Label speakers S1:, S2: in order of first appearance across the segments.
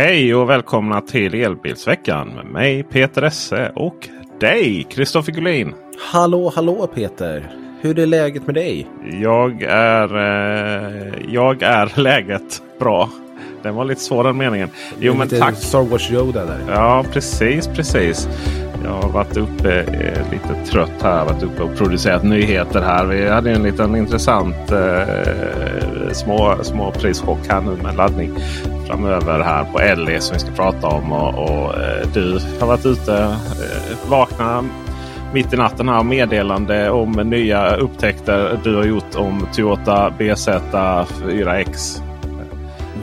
S1: Hej och välkomna till Elbilsveckan med mig Peter Esse och dig Kristoffer Gullin.
S2: Hallå, hallå Peter! Hur är läget med dig?
S1: Jag är, eh, jag är läget bra. Den var lite svår den meningen.
S2: Jo, men tack. Star Wars Yoda där.
S1: Ja, precis, precis. Jag har varit uppe eh, lite trött här. Varit uppe och producerat nyheter här. Vi hade en liten intressant eh, små, små prischock här nu med laddning framöver här på Ellie som vi ska prata om. Och, och eh, du har varit ute, eh, vakna mitt i natten här meddelande om nya upptäckter du har gjort om Toyota BZ4X.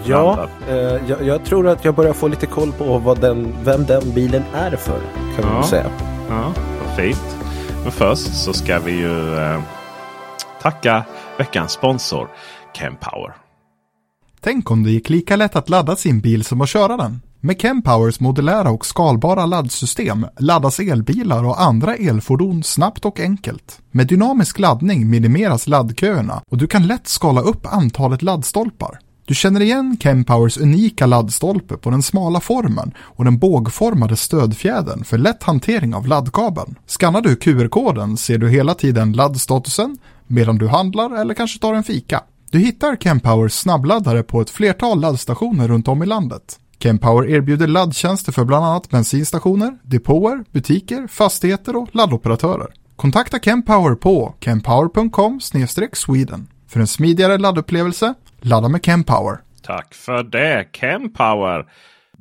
S2: Ja, eh, jag, jag, tror att jag börjar få lite koll på vad den, vem den bilen är för. Kan ja, man säga.
S1: Ja, vad fint. Men först så ska vi ju eh, tacka veckans sponsor Kempower.
S3: Tänk om det gick lika lätt att ladda sin bil som att köra den. Med Kempowers modulära och skalbara laddsystem laddas elbilar och andra elfordon snabbt och enkelt. Med dynamisk laddning minimeras laddköerna och du kan lätt skala upp antalet laddstolpar. Du känner igen Kempowers unika laddstolpe på den smala formen och den bågformade stödfjädern för lätt hantering av laddkabeln. Skannar du QR-koden ser du hela tiden laddstatusen medan du handlar eller kanske tar en fika. Du hittar Kempowers snabbladdare på ett flertal laddstationer runt om i landet. Kempower erbjuder laddtjänster för bland annat bensinstationer, depåer, butiker, fastigheter och laddoperatörer. Kontakta Kempower på kempower.com Sweden. För en smidigare laddupplevelse, ladda med Kempower.
S1: Tack för det Kempower!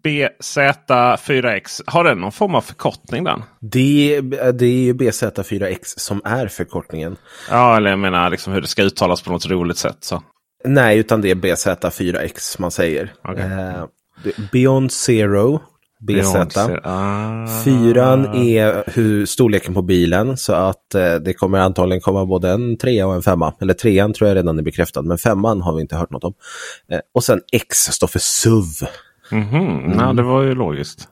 S1: BZ4X, har den någon form av förkortning den?
S2: Det, det är ju BZ4X som är förkortningen.
S1: Ja, eller jag menar liksom hur det ska uttalas på något roligt sätt. Så.
S2: Nej, utan det är BZ4X man säger. Okay. Eh, Beyond Zero. BZ. Ah. Fyran är hur, storleken på bilen så att eh, det kommer antagligen komma både en trea och en femma. Eller trean tror jag redan är bekräftad men femman har vi inte hört något om. Eh, och sen X står för SUV.
S1: Mm -hmm. mm. Ja, det var ju logiskt.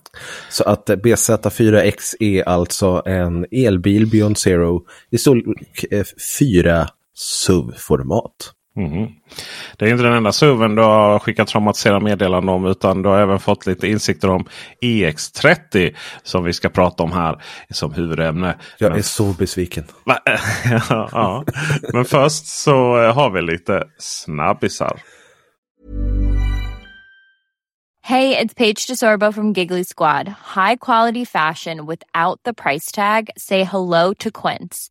S2: Så att eh, BZ4X är alltså en elbil Beyond Zero i storlek 4 eh, SUV-format.
S1: Mm. Det är inte den enda SUVen du har skickat traumatiserade meddelanden om utan du har även fått lite insikter om EX30 som vi ska prata om här som huvudämne.
S2: Jag Men... är så besviken.
S1: ja, Men först så har vi lite snabbisar.
S4: Hej, it's Paige DeSorbo from Giggly Squad. High quality fashion without the price tag. Say hello to Quince.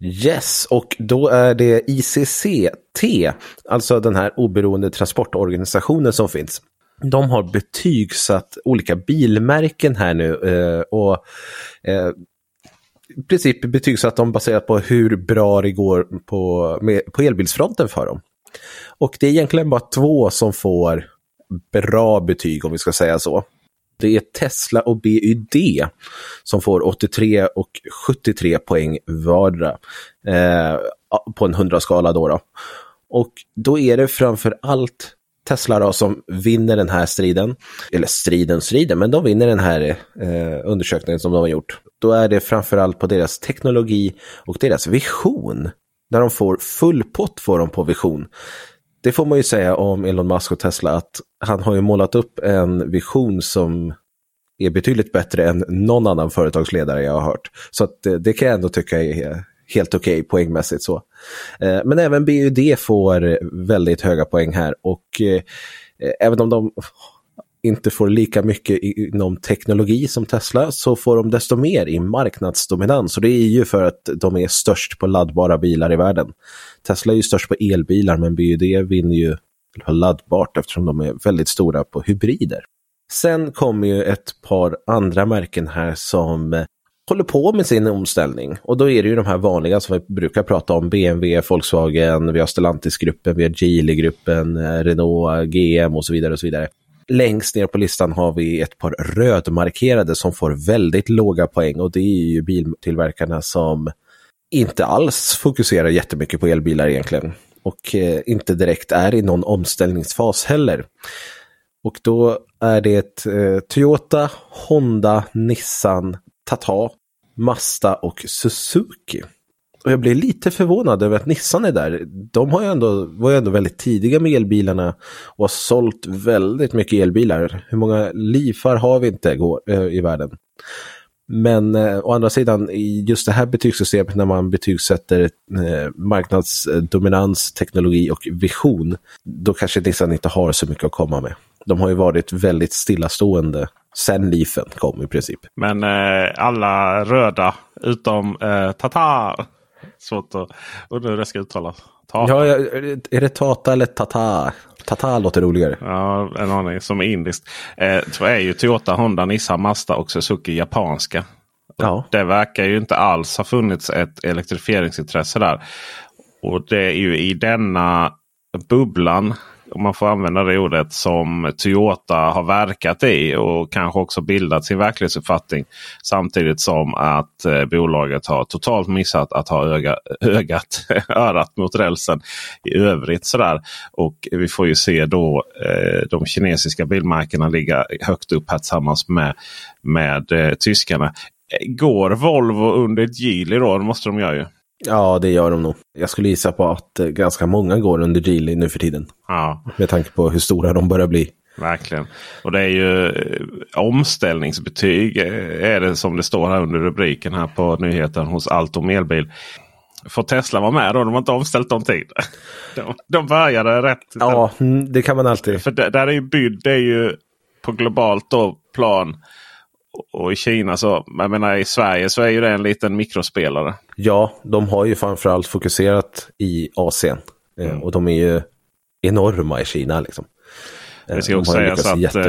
S2: Yes, och då är det ICCT, alltså den här oberoende transportorganisationen som finns. De har betygsatt olika bilmärken här nu eh, och eh, i princip betygsatt dem baserat på hur bra det går på, med, på elbilsfronten för dem. Och det är egentligen bara två som får bra betyg om vi ska säga så. Det är Tesla och BYD som får 83 och 73 poäng vardera eh, på en 100-skala. Då, då Och då är det framför allt Tesla då, som vinner den här striden, eller striden, striden, men de vinner den här eh, undersökningen som de har gjort. Då är det framförallt på deras teknologi och deras vision. När de får full pott får de på vision. Det får man ju säga om Elon Musk och Tesla att han har ju målat upp en vision som är betydligt bättre än någon annan företagsledare jag har hört. Så att, eh, det kan jag ändå tycka är helt okej okay, poängmässigt så. Eh, men även BUD får väldigt höga poäng här och eh, även om de inte får lika mycket inom teknologi som Tesla så får de desto mer i marknadsdominans och det är ju för att de är störst på laddbara bilar i världen. Tesla är ju störst på elbilar men BYD vinner ju laddbart eftersom de är väldigt stora på hybrider. Sen kommer ju ett par andra märken här som eh, håller på med sin omställning. Och då är det ju de här vanliga som vi brukar prata om. BMW, Volkswagen, vi har Stellantis-gruppen, vi har Geely-gruppen, eh, Renault, GM och så vidare. och så vidare. Längst ner på listan har vi ett par rödmarkerade som får väldigt låga poäng och det är ju biltillverkarna som inte alls fokuserar jättemycket på elbilar egentligen. Och eh, inte direkt är i någon omställningsfas heller. Och då är det eh, Toyota, Honda, Nissan, Tata, Mazda och Suzuki. Och jag blir lite förvånad över att Nissan är där. De har ju ändå, var ju ändå väldigt tidiga med elbilarna och har sålt väldigt mycket elbilar. Hur många Leafar har vi inte går, äh, i världen? Men eh, å andra sidan, i just det här betygssystemet när man betygsätter eh, marknadsdominans, teknologi och vision, då kanske Nissan inte har så mycket att komma med. De har ju varit väldigt stillastående sen Leafen kom i princip.
S1: Men eh, alla röda utom eh, Tatar Svårt att undra hur det ska uttalas.
S2: Tata. Ja, är det Tata eller Tata? Tata låter roligare.
S1: Ja, en aning. Som är indiskt. Eh, så är ju Toyota, Honda, Nissan, Mazda och Suzuki japanska. Ja. Det verkar ju inte alls ha funnits ett elektrifieringsintresse där. Och det är ju i denna bubblan om man får använda det ordet, som Toyota har verkat i och kanske också bildat sin verklighetsuppfattning. Samtidigt som att eh, bolaget har totalt missat att ha öga, ögat, örat mot rälsen i övrigt. Sådär. Och vi får ju se då eh, de kinesiska bilmärkena ligga högt upp här tillsammans med, med eh, tyskarna. Går Volvo under Geely då? Det måste de göra ju.
S2: Ja, det gör de nog. Jag skulle gissa på att eh, ganska många går under Geely nu för tiden.
S1: Ja.
S2: Med tanke på hur stora de börjar bli.
S1: Verkligen. Och det är ju eh, omställningsbetyg eh, är det som det står här under rubriken här på nyheten hos Altom Elbil. Får Tesla vara med då? De har inte omställt någonting. De, de började rätt.
S2: Ja, mm, det kan man alltid.
S1: För där är ju bydd, det är ju på globalt då, plan och i Kina så, jag menar i Sverige så är ju det en liten mikrospelare.
S2: Ja, de har ju framförallt fokuserat i Asien. Eh, mm. Och de är ju enorma i Kina liksom.
S1: Det ska eh, också sägas att eh,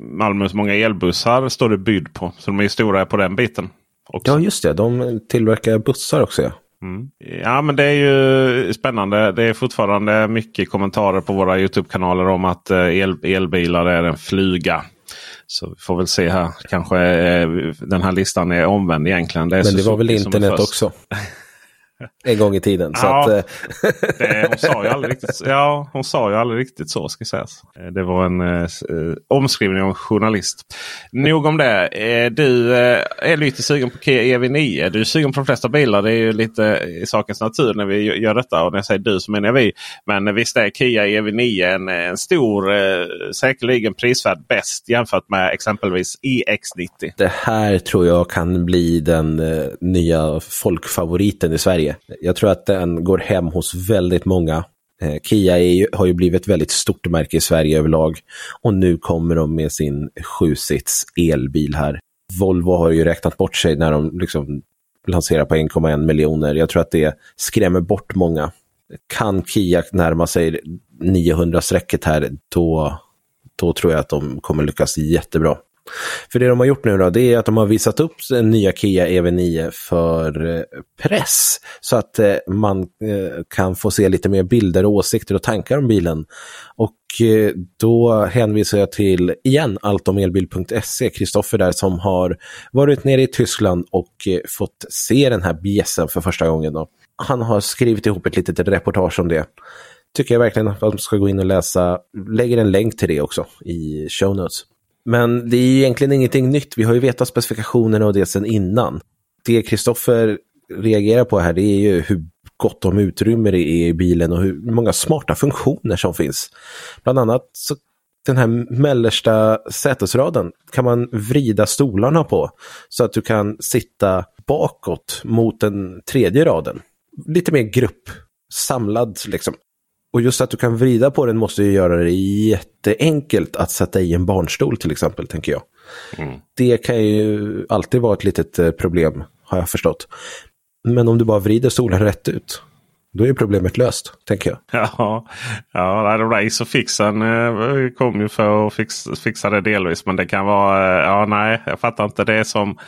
S1: Malmös många elbussar står det bydd på. Så de är stora på den biten. Också.
S2: Ja just det, de tillverkar bussar också. Ja.
S1: Mm. Ja men det är ju spännande. Det är fortfarande mycket kommentarer på våra Youtube-kanaler om att el elbilar är en flyga. Så vi får väl se här. Kanske eh, den här listan är omvänd egentligen.
S2: Det Men det var väl internet också? en gång i tiden.
S1: Ja,
S2: att,
S1: eh, det, hon, sa ju aldrig riktigt, ja, hon sa ju aldrig riktigt så ska sägas. Eh, det var en eh, omskrivning av en journalist. Nog om det. Eh, du eh, är lite sugen på Kia EV9. Du är sugen på de flesta bilar. Det är ju lite i sakens natur när vi gör detta. Och när jag säger du så menar jag vi. Men visst är Kia EV9 en, en stor, eh, säkerligen prisvärd bäst jämfört med exempelvis EX90.
S2: Det här tror jag kan bli den eh, nya folkfavoriten i Sverige. Jag tror att den går hem hos väldigt många. Eh, Kia ju, har ju blivit ett väldigt stort märke i Sverige överlag och nu kommer de med sin sjusits elbil här. Volvo har ju räknat bort sig när de liksom lanserar på 1,1 miljoner. Jag tror att det skrämmer bort många. Kan Kia närma sig 900-strecket här, då, då tror jag att de kommer lyckas jättebra. För det de har gjort nu då, det är att de har visat upp den nya Kia EV9 för eh, press. Så att eh, man eh, kan få se lite mer bilder, åsikter och tankar om bilen. Och då hänvisar jag till, igen, alltomelbil.se, Kristoffer där som har varit nere i Tyskland och fått se den här bjässen för första gången. Då. Han har skrivit ihop ett litet reportage om det. tycker jag verkligen att de ska gå in och läsa. Lägger en länk till det också i show notes. Men det är egentligen ingenting nytt. Vi har ju vetat specifikationerna och det sedan innan. Det Kristoffer reagerar på här det är ju hur gott om utrymme det är i bilen och hur många smarta funktioner som finns. Bland annat så den här mellersta sätesraden kan man vrida stolarna på så att du kan sitta bakåt mot den tredje raden. Lite mer grupp, samlad liksom. Och just att du kan vrida på den måste ju göra det jätteenkelt att sätta i en barnstol till exempel, tänker jag. Mm. Det kan ju alltid vara ett litet eh, problem, har jag förstått. Men om du bara vrider stolen rätt ut, då är problemet löst, tänker jag.
S1: Ja, ja Race och Fixen kom ju för att fix, fixa det delvis. Men det kan vara, eh, ja nej, jag fattar inte. Det som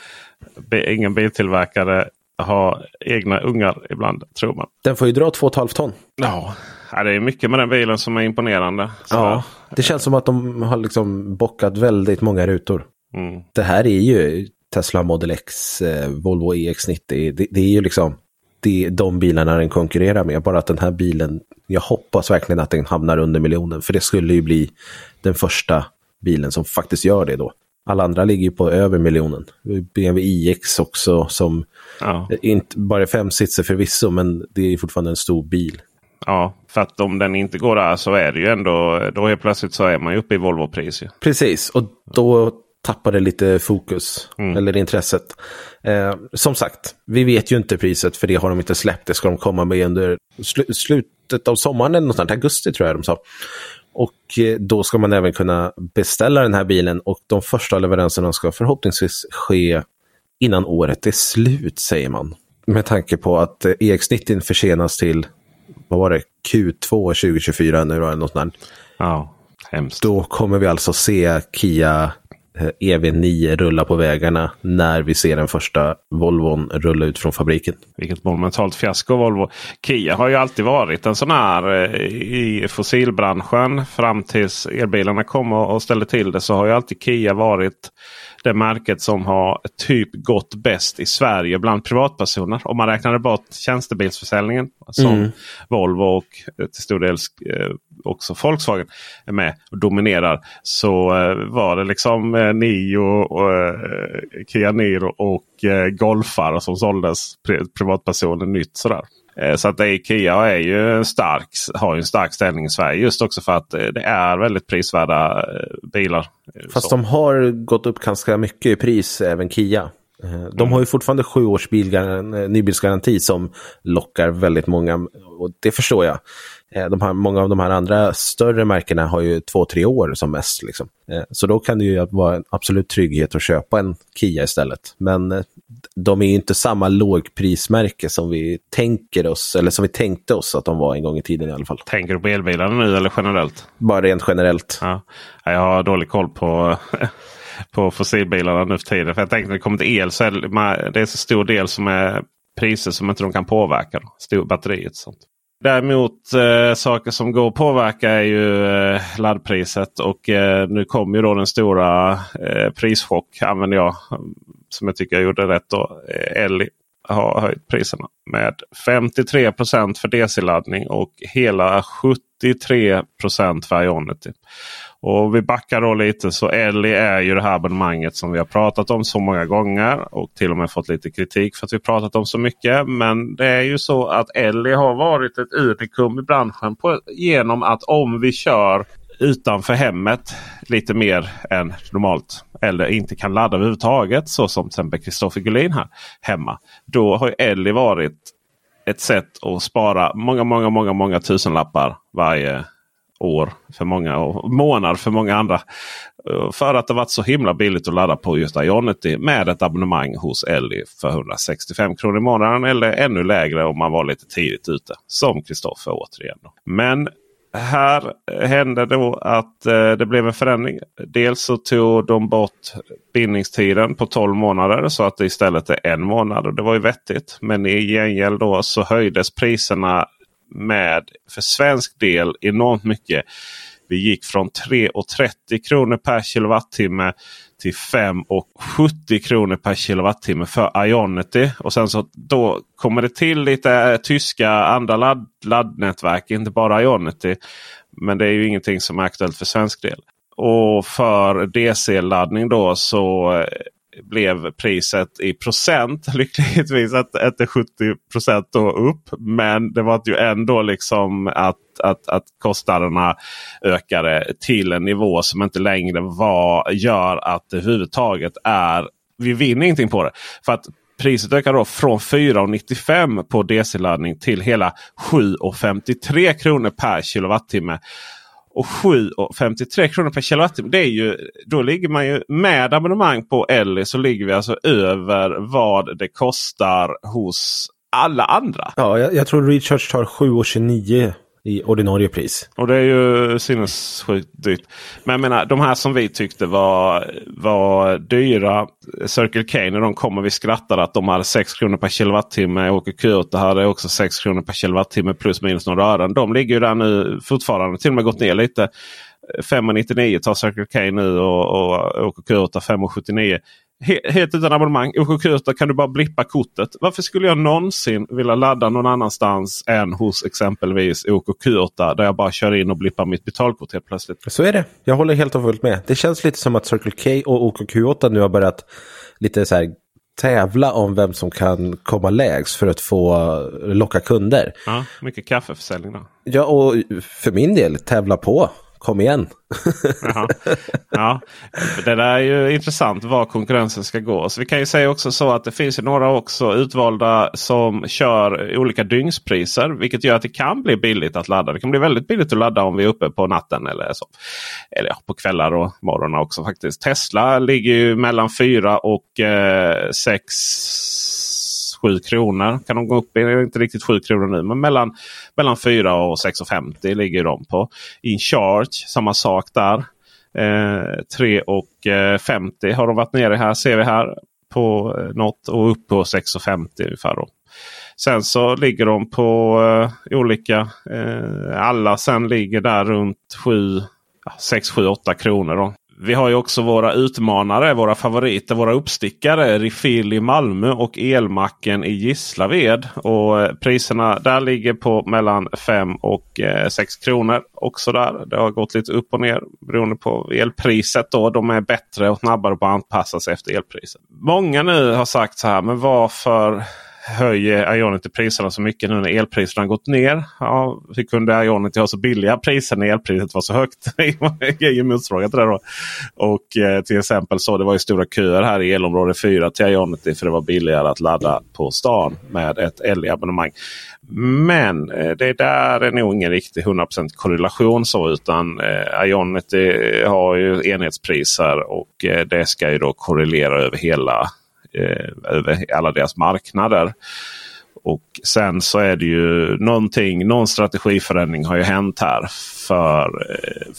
S1: ingen biltillverkare har egna ungar ibland, tror man.
S2: Den får ju dra 2,5 ton.
S1: Ja, det är mycket med den bilen som är imponerande.
S2: Så. Ja, det känns som att de har liksom bockat väldigt många rutor. Mm. Det här är ju Tesla Model X, eh, Volvo EX90. Det, det, är ju liksom det, de bilarna den konkurrerar med. Bara att den här bilen, jag hoppas verkligen att den hamnar under miljonen. För det skulle ju bli den första bilen som faktiskt gör det då. Alla andra ligger ju på över miljonen. BMW iX också som ja. inte bara är fem sitser förvisso men det är fortfarande en stor bil.
S1: Ja, för att om den inte går där så är det ju ändå, då är plötsligt så är man ju uppe i Volvo-pris.
S2: Precis, och då tappar det lite fokus mm. eller intresset. Eh, som sagt, vi vet ju inte priset för det har de inte släppt. Det ska de komma med under sl slutet av sommaren eller något sånt, augusti tror jag de sa. Och eh, då ska man även kunna beställa den här bilen och de första leveranserna ska förhoppningsvis ske innan året är slut, säger man. Med tanke på att eh, EX90 försenas till, vad var det, Q2 2024 nu då, något sånt
S1: Ja, hemskt.
S2: Då kommer vi alltså se Kia EV9 eh, e rulla på vägarna när vi ser den första Volvon rulla ut från fabriken.
S1: Vilket monumentalt fiasko Volvo. Kia har ju alltid varit en sån här eh, i fossilbranschen. Fram tills elbilarna kom och ställde till det så har ju alltid Kia varit det märket som har typ gått bäst i Sverige bland privatpersoner. Om man räknar bort tjänstebilsförsäljningen som mm. Volvo och eh, till stor del eh, också Volkswagen är med och dominerar. Så eh, var det liksom Nio, och, Kia Niro och Golfar som såldes privatpersoner nytt. Sådär. Så att Ikea är ju stark, har ju en stark ställning i Sverige just också för att det är väldigt prisvärda bilar.
S2: Fast Så. de har gått upp ganska mycket i pris, även Kia. De mm. har ju fortfarande sju års nybilsgaranti som lockar väldigt många. Och det förstår jag. Eh, de här, många av de här andra större märkena har ju två, tre år som mest. Liksom. Eh, så då kan det ju vara en absolut trygghet att köpa en Kia istället. Men eh, de är ju inte samma lågprismärke som vi tänker oss, eller som vi tänkte oss att de var en gång i tiden i alla fall.
S1: Tänker du på elbilarna nu eller generellt?
S2: Bara rent generellt.
S1: Ja. Jag har dålig koll på på fossilbilarna nu för tiden. För jag tänkte när det kommer till el så är det, är så stor del som är priser som inte de kan påverka. Stor batteriet. Sånt. Däremot eh, saker som går att påverka är ju eh, laddpriset. Och eh, nu kom ju då den stora eh, prischock använder jag. Som jag tycker jag gjorde rätt då. Eh, Elli har höjt priserna med 53% för DC-laddning och hela 73% för Ionity. Och vi backar då lite så Ellie är ju det här abonnemanget som vi har pratat om så många gånger. Och till och med fått lite kritik för att vi pratat om så mycket. Men det är ju så att Ellie har varit ett unikum i branschen på, genom att om vi kör utanför hemmet lite mer än normalt. Eller inte kan ladda överhuvudtaget så som till exempel Kristoffer Gullin här hemma. Då har Ellie varit ett sätt att spara många, många, många, många tusenlappar varje år för många och månader för många andra. Eh, för att det varit så himla billigt att ladda på just Ionity med ett abonnemang hos Elly för 165 kronor i månaden. Eller ännu lägre om man var lite tidigt ute. Som Kristoffer återigen. Men här hände då att eh, det blev en förändring. Dels så tog de bort bindningstiden på 12 månader så att det istället är en månad. och Det var ju vettigt. Men i gengäld då så höjdes priserna med för svensk del enormt mycket. Vi gick från 3,30 kronor per kilowattimme till 5,70 kronor per kilowattimme för Ionity. Och sen så då kommer det till lite eh, tyska andra ladd, laddnätverk, inte bara Ionity. Men det är ju ingenting som är aktuellt för svensk del. Och för DC-laddning då så eh, blev priset i procent lyckligtvis att det är 70 procent upp. Men det var ju ändå liksom att, att, att kostnaderna ökade till en nivå som inte längre var, gör att det överhuvudtaget är... Vi vinner ingenting på det. För att priset ökar då från 4,95 på DC-laddning till hela 7,53 kronor per kilowattimme och 7,53 kronor per kilowattimme. Det är ju, då ligger man ju med abonnemang på Ellie så ligger vi alltså över vad det kostar hos alla andra.
S2: Ja, jag, jag tror Recharge tar 7,29 i ordinarie pris.
S1: Och det är ju sinnessjukt dyrt. Men jag menar de här som vi tyckte var, var dyra. Circle K när de kommer vi skrattade att de hade 6 kronor per kilowattimme. Åker Kyoto hade också 6 kronor per kilowattimme plus minus några ören. De ligger ju där nu fortfarande. Till och med gått ner lite. 5,99 tar Circle K nu och, och åker Kyoto 5,79 helt utan abonnemang. OK kan du bara blippa kortet. Varför skulle jag någonsin vilja ladda någon annanstans än hos exempelvis OK där jag bara kör in och blippar mitt betalkort helt plötsligt.
S2: Så är det. Jag håller helt och fullt med. Det känns lite som att Circle K och OK nu har börjat lite så här tävla om vem som kan komma lägst för att få locka kunder.
S1: Ja, mycket kaffeförsäljning då.
S2: Ja, och för min del tävla på kom igen.
S1: Ja, det där är ju intressant var konkurrensen ska gå. Så vi kan ju säga också så att det finns några också utvalda som kör olika dygnspriser. Vilket gör att det kan bli billigt att ladda. Det kan bli väldigt billigt att ladda om vi är uppe på natten eller så. Eller ja, på kvällar och morgnar också faktiskt. Tesla ligger ju mellan 4 och 6 eh, 7 kronor. Kan de gå upp i, inte riktigt 7 kronor nu, men mellan, mellan 4 och 6,50 ligger de på. InCharge, samma sak där. Eh, 3,50 eh, har de varit nere här ser vi här på eh, något och upp på 6,50 ungefär. Då. Sen så ligger de på eh, olika. Eh, alla sen ligger där runt 7, 6, 7, 8 kronor. Då. Vi har ju också våra utmanare, våra favoriter, våra uppstickare. Refill i Malmö och Elmacken i Gislaved. Och eh, priserna där ligger på mellan 5 och eh, 6 kronor. Också där. Det har gått lite upp och ner beroende på elpriset. Då. De är bättre och snabbare på att anpassa sig efter elpriset. Många nu har sagt så här, men varför höjer Ionity priserna så mycket nu när elpriserna gått ner. Ja, hur kunde Ionity ha så billiga priser när elpriset var så högt? det är ju motfrågan till det då. Och eh, till exempel så det var ju stora köer här i elområde 4 till Ionity för det var billigare att ladda på stan med ett LE-abonnemang. Men eh, det där är nog ingen riktig 100% korrelation så utan eh, Ionity har ju enhetspriser och eh, det ska ju då korrelera över hela eh, över alla deras marknader. Och sen så är det ju någonting, någon strategiförändring har ju hänt här. För eh,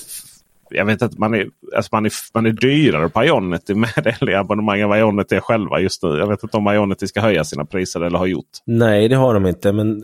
S1: jag vet att man är, alltså man är, man är dyrare på Ionity med abonnemang än vad Ionity är själva just nu. Jag vet inte om Ionity ska höja sina priser eller har gjort.
S2: Nej, det har de inte. Men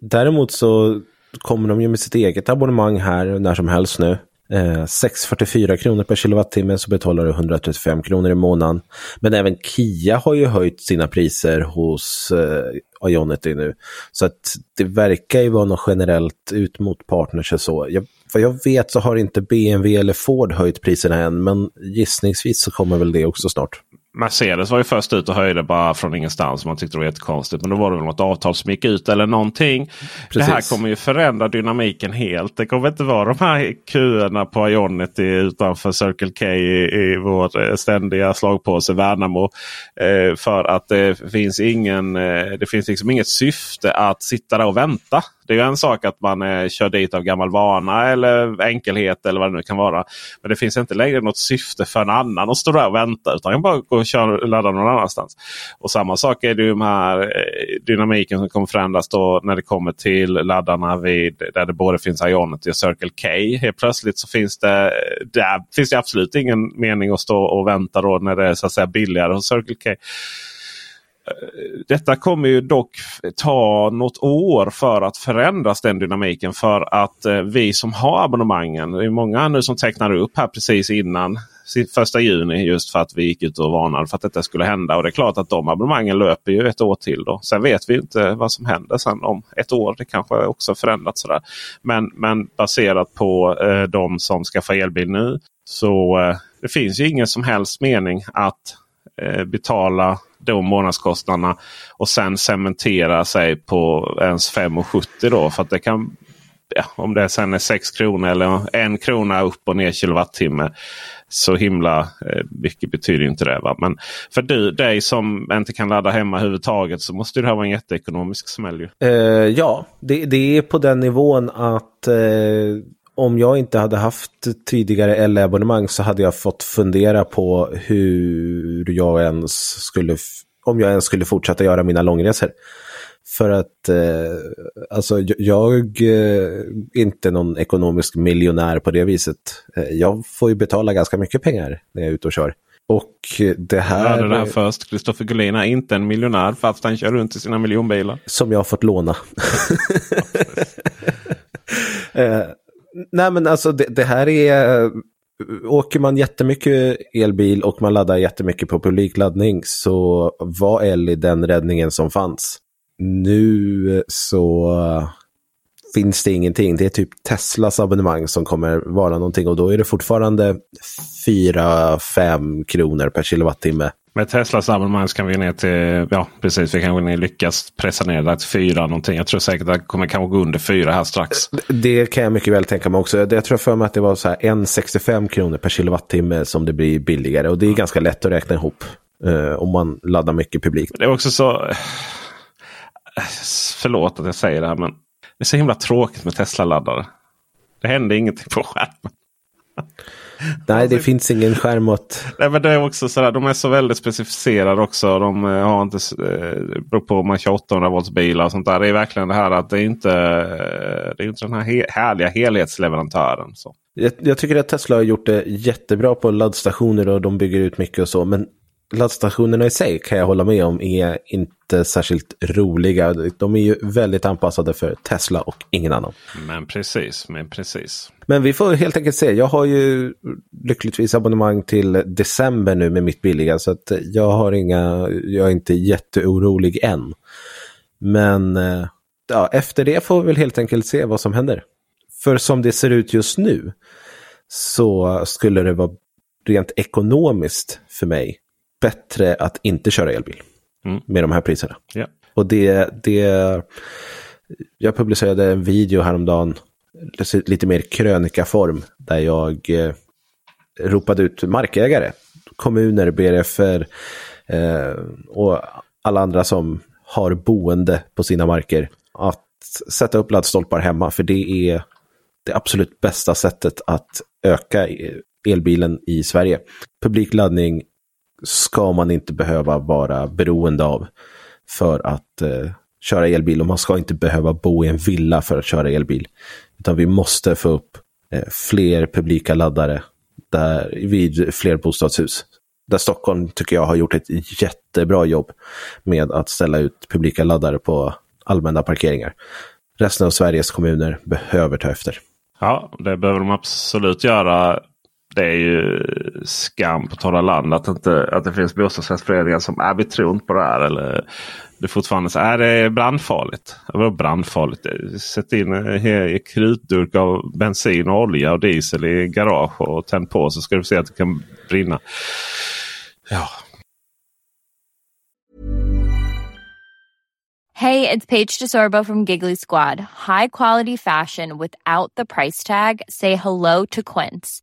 S2: däremot så kommer de ju med sitt eget abonnemang här när som helst nu. Eh, 644 kronor per kilowattimme så betalar du 135 kronor i månaden. Men även Kia har ju höjt sina priser hos eh, Ionity nu. Så att det verkar ju vara något generellt ut mot partners och så. Jag, vad jag vet så har inte BMW eller Ford höjt priserna än, men gissningsvis så kommer väl det också snart.
S1: Mercedes var ju först ut och höjde bara från ingenstans. Man tyckte det var jättekonstigt. Men då var det väl något avtal som gick ut eller någonting. Precis. Det här kommer ju förändra dynamiken helt. Det kommer inte vara de här köerna på Ionity utanför Circle K i, i vår eh, ständiga slagpåse Värnamo. Eh, för att det finns ingen, eh, det finns liksom inget syfte att sitta där och vänta. Det är en sak att man eh, kör dit av gammal vana eller enkelhet eller vad det nu kan vara. Men det finns inte längre något syfte för en annan att stå där och vänta. Utan man bara går och kör, ladda någon annanstans. Och samma sak är det ju med här eh, dynamiken som kommer förändras då när det kommer till laddarna vid, där det både finns Ionity och Circle K. Helt plötsligt så finns det, eh, där finns det absolut ingen mening att stå och vänta då när det är så att säga billigare hos Circle K detta kommer ju dock ta något år för att förändras den dynamiken. För att eh, vi som har abonnemangen, det är många nu som tecknar upp här precis innan första juni just för att vi gick ut och varnade för att detta skulle hända. Och det är klart att de abonnemangen löper ju ett år till. Då. Sen vet vi inte vad som händer sen om ett år. Det kanske också förändrats. Sådär. Men, men baserat på eh, de som ska få elbil nu så eh, det finns ju ingen som helst mening att Eh, betala de månadskostnaderna och sen cementera sig på ens 5,70 då. För att det kan, ja, om det sen är 6 kronor eller en krona upp och ner kilowattimme. Så himla eh, mycket betyder inte det. Va? Men för du, dig som inte kan ladda hemma överhuvudtaget så måste det här vara en jätteekonomisk smäll.
S2: Eh, ja, det, det, är på den nivån att eh, om jag inte hade haft tidigare L-abonnemang så hade jag fått fundera på hur jag ens skulle, om jag ens skulle fortsätta göra mina långresor. För att eh, alltså, jag är inte någon ekonomisk miljonär på det viset. Eh, jag får ju betala ganska mycket pengar när jag är ute och kör. Och det här...
S1: Ja, det där först. Kristoffer Gullin är inte en miljonär fast han kör runt i sina miljonbilar.
S2: Som jag har fått låna. nej men alltså det, det, här är... Åker man jättemycket elbil och man laddar jättemycket på publikladdning så var Ellie den räddningen som fanns. Nu så finns det ingenting. Det är typ Teslas abonnemang som kommer vara någonting och då är det fortfarande 4-5 kronor per kilowattimme.
S1: Med Teslas abonnemang kan vi ner till, ja precis, vi kanske lyckas pressa ner det till 4 någonting. Jag tror säkert att det kommer kanske gå under 4 här strax.
S2: Det kan jag mycket väl tänka mig också. Jag tror för mig att det var så här 1,65 kronor per kilowattimme som det blir billigare och det är ganska lätt att räkna ihop eh, om man laddar mycket publikt.
S1: Det är också så Förlåt att jag säger det här men det är så himla tråkigt med Tesla-laddare. Det händer ingenting på skärmen.
S2: Nej, det finns ingen skärm åt...
S1: Nej, men det är också sådär, de är så väldigt specificerade också. De eh, har inte, eh, beror på om man kör 800 volts bilar och sånt där. Det är verkligen det här att det är inte eh, det är inte den här he härliga helhetsleverantören. Så.
S2: Jag, jag, tycker att Tesla har gjort det jättebra på laddstationer och de bygger ut mycket och så. Men laddstationerna i sig kan jag hålla med om är inte särskilt roliga. De är ju väldigt anpassade för Tesla och ingen annan.
S1: Men precis, men precis.
S2: Men vi får helt enkelt se. Jag har ju lyckligtvis abonnemang till december nu med mitt billiga så att jag har inga, jag är inte jätteorolig än. Men eh, ja, efter det får vi väl helt enkelt se vad som händer. För som det ser ut just nu så skulle det vara rent ekonomiskt för mig bättre att inte köra elbil mm. med de här priserna.
S1: Yeah.
S2: Och det, det, jag publicerade en video häromdagen, lite mer krönikaform, där jag eh, ropade ut markägare, kommuner, BRFer eh, och alla andra som har boende på sina marker att sätta upp laddstolpar hemma, för det är det absolut bästa sättet att öka elbilen i Sverige. Publik laddning ska man inte behöva vara beroende av för att eh, köra elbil och man ska inte behöva bo i en villa för att köra elbil. Utan vi måste få upp eh, fler publika laddare där, vid fler bostadshus. Där Stockholm tycker jag har gjort ett jättebra jobb med att ställa ut publika laddare på allmänna parkeringar. Resten av Sveriges kommuner behöver ta efter.
S1: Ja, det behöver de absolut göra det är ju skam på torra land att, inte, att det finns bostadsrättsföreningar som är vi tror inte på det här. Eller det är fortfarande så är det brandfarligt. Vadå brandfarligt? Sätt in en krutdurk av bensin, och olja och diesel i garage och tänd på så ska du se att det kan brinna. Ja.
S4: Hey, it's Paige DeSorbo from Giggly Squad. High quality fashion without the price tag. Say hello to Quince.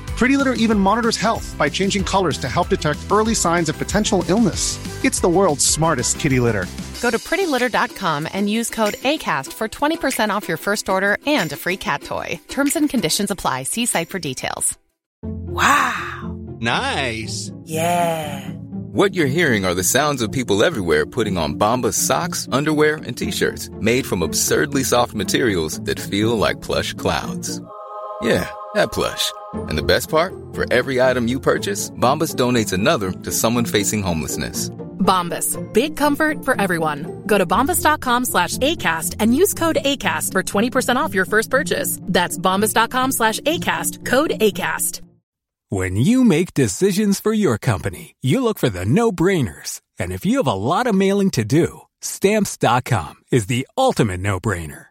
S5: Pretty Litter even monitors health by changing colors to help detect early signs of potential illness. It's the world's smartest kitty litter.
S6: Go to prettylitter.com and use code ACAST for 20% off your first order and a free cat toy. Terms and conditions apply. See site for details.
S7: Wow.
S8: Nice.
S7: Yeah.
S9: What you're hearing are the sounds of people everywhere putting on Bombas socks, underwear, and t-shirts made from absurdly soft materials that feel like plush clouds. Yeah, that plush. And the best part? For every item you purchase, Bombas donates another to someone facing homelessness.
S10: Bombas. Big comfort for everyone. Go to bombas.com slash ACAST and use code ACAST for 20% off your first purchase. That's bombas.com slash ACAST. Code ACAST.
S11: When you make decisions for your company, you look for the no-brainers. And if you have a lot of mailing to do, stamps.com is the ultimate no-brainer.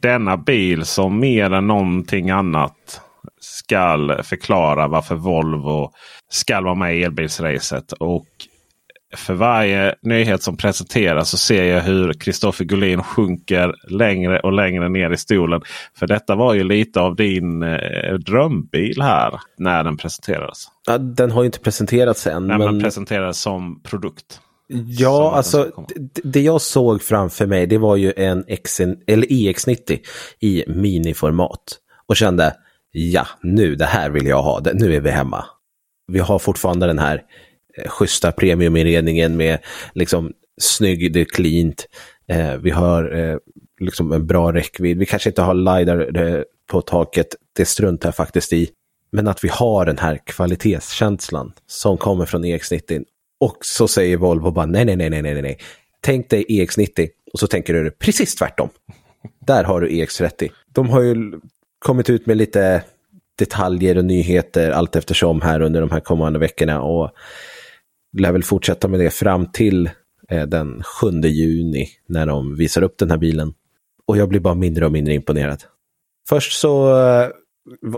S1: Denna bil som mer än någonting annat skall förklara varför Volvo ska vara med i elbilsracet. Och för varje nyhet som presenteras så ser jag hur Kristoffer Gullin sjunker längre och längre ner i stolen. För detta var ju lite av din eh, drömbil här när den presenterades.
S2: Ja, den har ju inte presenterats än.
S1: När
S2: men...
S1: den presenterades som produkt.
S2: Ja, alltså det, jag såg framför mig det var ju en X, eller EX90 i miniformat. Och kände, ja nu det här vill jag ha, nu är vi hemma. Vi har fortfarande den här eh, schyssta premiuminredningen med liksom snygg, det är cleant. Eh, vi har eh, liksom en bra räckvidd. Vi kanske inte har LiDAR eh, på taket, det struntar jag faktiskt i. Men att vi har den här kvalitetskänslan som kommer från EX90. Och så säger Volvo bara nej, nej, nej, nej, nej, nej. Tänk dig EX90 och så tänker du precis tvärtom. Där har du EX30. De har ju kommit ut med lite detaljer och nyheter allt eftersom här under de här kommande veckorna och lär väl fortsätta med det fram till eh, den 7 juni när de visar upp den här bilen. Och jag blir bara mindre och mindre imponerad. Först så eh,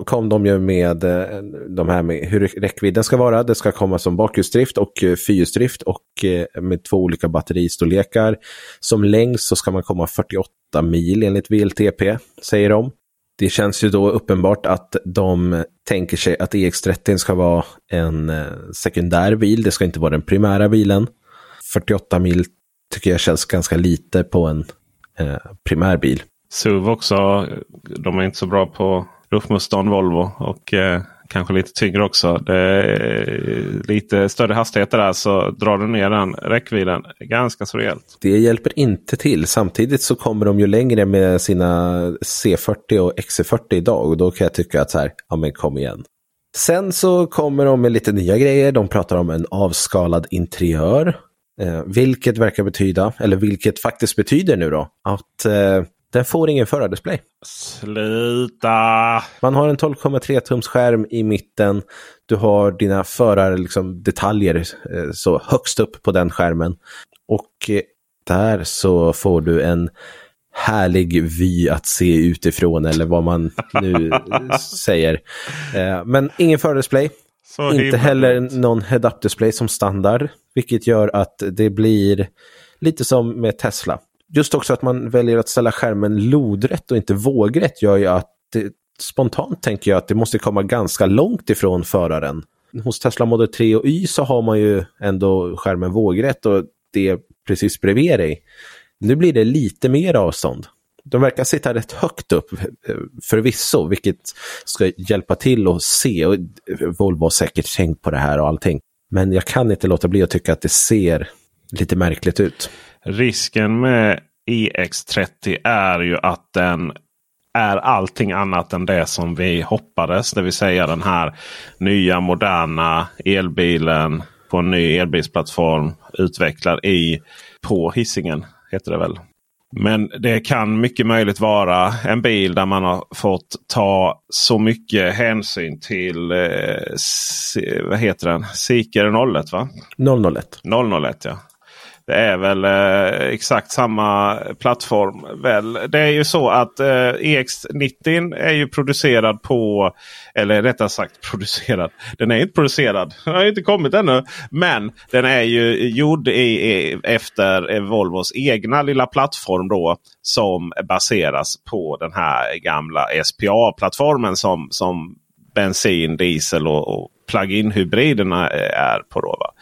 S2: kom de ju med eh, de här med hur räckvidden ska vara. Det ska komma som bakhjulsdrift och eh, fyrhjulsdrift och eh, med två olika batteristorlekar. Som längst så ska man komma 48 mil enligt VLTP, säger de. Det känns ju då uppenbart att de tänker sig att EX30 ska vara en sekundär bil. Det ska inte vara den primära bilen. 48 mil tycker jag känns ganska lite på en eh, primär bil.
S1: SUV också. De är inte så bra på luftmotstånd Volvo. Och eh, kanske lite tyngre också. Det är lite större hastigheter där så drar du ner den räckvidden ganska så rejält.
S2: Det hjälper inte till. Samtidigt så kommer de ju längre med sina C40 och XC40 idag. Och då kan jag tycka att så här, ja men kom igen. Sen så kommer de med lite nya grejer. De pratar om en avskalad interiör. Eh, vilket verkar betyda, eller vilket faktiskt betyder nu då, att eh, den får ingen förardisplay.
S1: Sluta!
S2: Man har en 12,3 tums skärm i mitten. Du har dina förardetaljer liksom, eh, så högst upp på den skärmen. Och eh, där så får du en härlig vy att se utifrån eller vad man nu säger. Eh, men ingen fördisplay. Inte heller någon head-up display som standard, vilket gör att det blir lite som med Tesla. Just också att man väljer att ställa skärmen lodrätt och inte vågrätt gör ju att det, spontant tänker jag att det måste komma ganska långt ifrån föraren. Hos Tesla Model 3 och Y så har man ju ändå skärmen vågrätt och det är precis bredvid dig. Nu blir det lite mer avstånd. De verkar sitta rätt högt upp eh, förvisso, vilket ska hjälpa till att se. Och Volvo har säkert tänkt på det här och allting. Men jag kan inte låta bli att tycka att det ser lite märkligt ut.
S1: Risken med EX30 är ju att den är allting annat än det som vi hoppades. Det vill säga den här nya moderna elbilen på en ny elbilsplattform utvecklad i på hissingen heter det väl. Men det kan mycket möjligt vara en bil där man har fått ta så mycket hänsyn till eh, vad heter den? Seeker 01 va?
S2: 001.
S1: 001 ja. Det är väl eh, exakt samma plattform. Väl. Det är ju så att eh, EX90 är ju producerad på, eller rättare sagt producerad. Den är inte producerad. Den har inte kommit ännu. Men den är ju gjord i, i, efter Volvos egna lilla plattform då. Som baseras på den här gamla SPA-plattformen som, som bensin, diesel och, och plug-in hybriderna eh, är på. Då, va?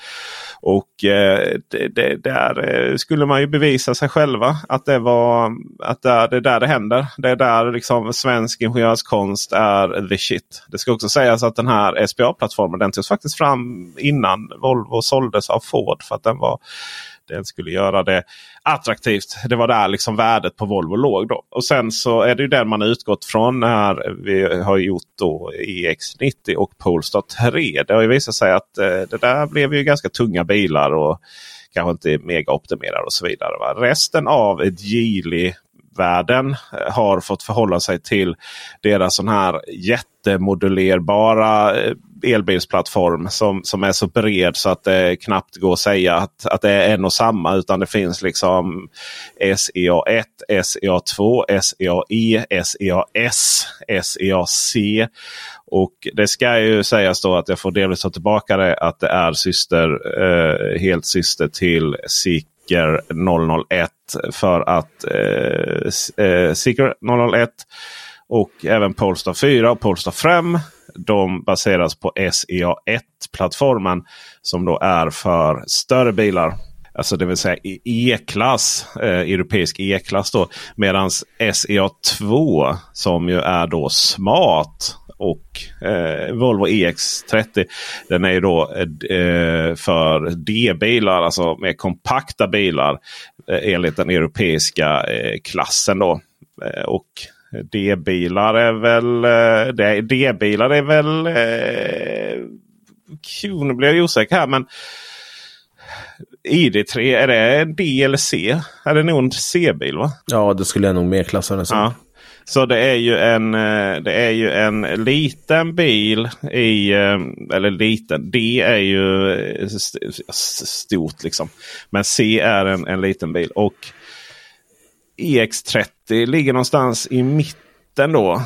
S1: Och eh, det, det, där eh, skulle man ju bevisa sig själva att det var att det är, det är där det händer. Det är där liksom svensk ingenjörskonst är the shit. Det ska också sägas att den här SPA-plattformen den togs faktiskt fram innan Volvo såldes av Ford. för att den var den skulle göra det attraktivt. Det var där liksom värdet på Volvo låg. Då. Och sen så är det ju den man utgått från när vi har gjort då EX90 och Polestar 3. Det har ju visat sig att eh, det där blev ju ganska tunga bilar och kanske inte mega optimerad och så vidare. Va? Resten av ett Geely världen eh, har fått förhålla sig till deras sån här jättemodulerbara eh, elbilsplattform som, som är så bred så att det knappt går att säga att, att det är en och samma. Utan det finns liksom SEA1, SEA2, SEAE, SEAS, SEAC. Och det ska ju sägas då att jag får delvis ta tillbaka det att det är syster, eh, helt syster till Seeker 001. För att eh, eh Seeker 001 och även Polestar 4 och Polestar 5 de baseras på SEA1-plattformen som då är för större bilar. Alltså det vill säga E-klass, eh, europeisk E-klass då. Medan SEA2 som ju är då smart och eh, Volvo EX30. Den är ju då eh, för D-bilar, alltså mer kompakta bilar eh, enligt den europeiska eh, klassen. då. Eh, och D-bilar är väl... Eh, D-bilar är väl... Eh, nu blir jag osäker här men... ID3, är det en D eller C? Är det nog en C-bil va?
S2: Ja, det skulle jag nog mer klassa den som. Ja.
S1: Så det är ju en, eh, det är ju en liten bil i, eh, eller liten, D är ju eh, stort liksom. Men C är en, en liten bil. Och EX30 ligger någonstans i mitten då.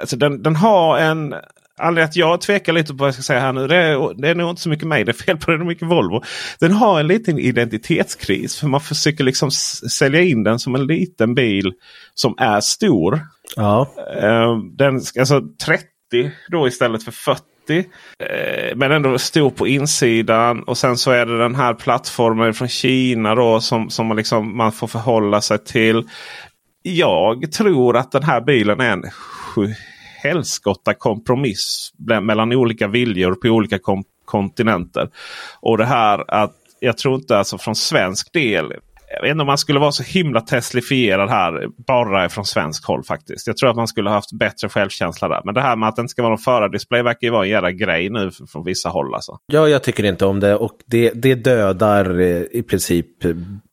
S1: Alltså den, den har en... Anledningen att jag tvekar lite på vad jag ska säga här nu. Det är, det är nog inte så mycket mig. Det är fel på det. är mycket Volvo. Den har en liten identitetskris. För man försöker liksom sälja in den som en liten bil som är stor.
S2: Ja.
S1: Ehm, den, alltså 30 då istället för 40 30. Eh, men ändå stor på insidan. Och sen så är det den här plattformen från Kina då som, som man, liksom, man får förhålla sig till. Jag tror att den här bilen är en helskotta kompromiss mellan olika viljor på olika kontinenter. Och det här att jag tror inte alltså från svensk del jag vet inte om man skulle vara så himla teslifierad här bara från svensk håll faktiskt. Jag tror att man skulle haft bättre självkänsla där. Men det här med att det inte ska vara någon förardisplay verkar ju vara en jävla grej nu från vissa håll. Alltså.
S2: Ja, jag tycker inte om det och det, det dödar eh, i princip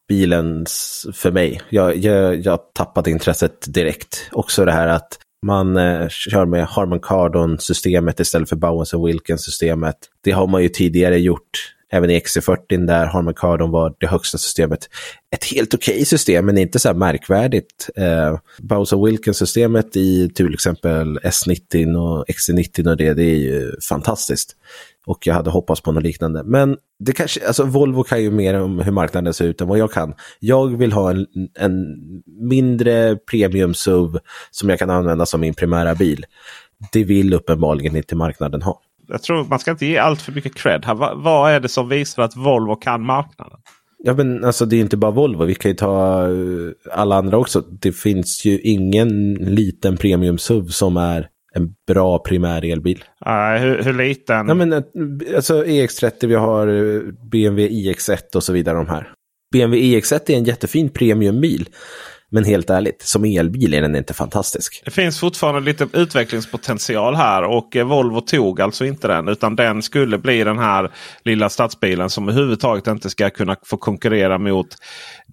S2: bilen för mig. Jag, jag, jag tappade intresset direkt. Också det här att man eh, kör med Harman Kardon-systemet istället för Bowens och Wilkins-systemet. Det har man ju tidigare gjort. Även i XC40 där Harman Kardon var det högsta systemet. Ett helt okej okay system, men inte så här märkvärdigt. Eh, Bowser Wilkins-systemet i till exempel S90 och XC90 och det, det är ju fantastiskt. Och jag hade hoppats på något liknande. Men det kanske, alltså Volvo kan ju mer om hur marknaden ser ut än vad jag kan. Jag vill ha en, en mindre premium SUV som jag kan använda som min primära bil. Det vill uppenbarligen inte marknaden ha.
S1: Jag tror man ska inte ge allt för mycket cred. Här. Vad, vad är det som visar att Volvo kan marknaden?
S2: Ja men alltså det är inte bara Volvo, vi kan ju ta eh, alla andra också. Det finns ju ingen liten premium SUV som är en bra primär elbil.
S1: Uh, hur, hur liten?
S2: Ja, men, alltså EX30, vi har eh, BMW iX1 och så vidare. de här. BMW iX1 är en jättefin premiumbil. Men helt ärligt, som elbil är den inte fantastisk.
S1: Det finns fortfarande lite utvecklingspotential här och eh, Volvo tog alltså inte den. Utan den skulle bli den här lilla stadsbilen som överhuvudtaget inte ska kunna få konkurrera mot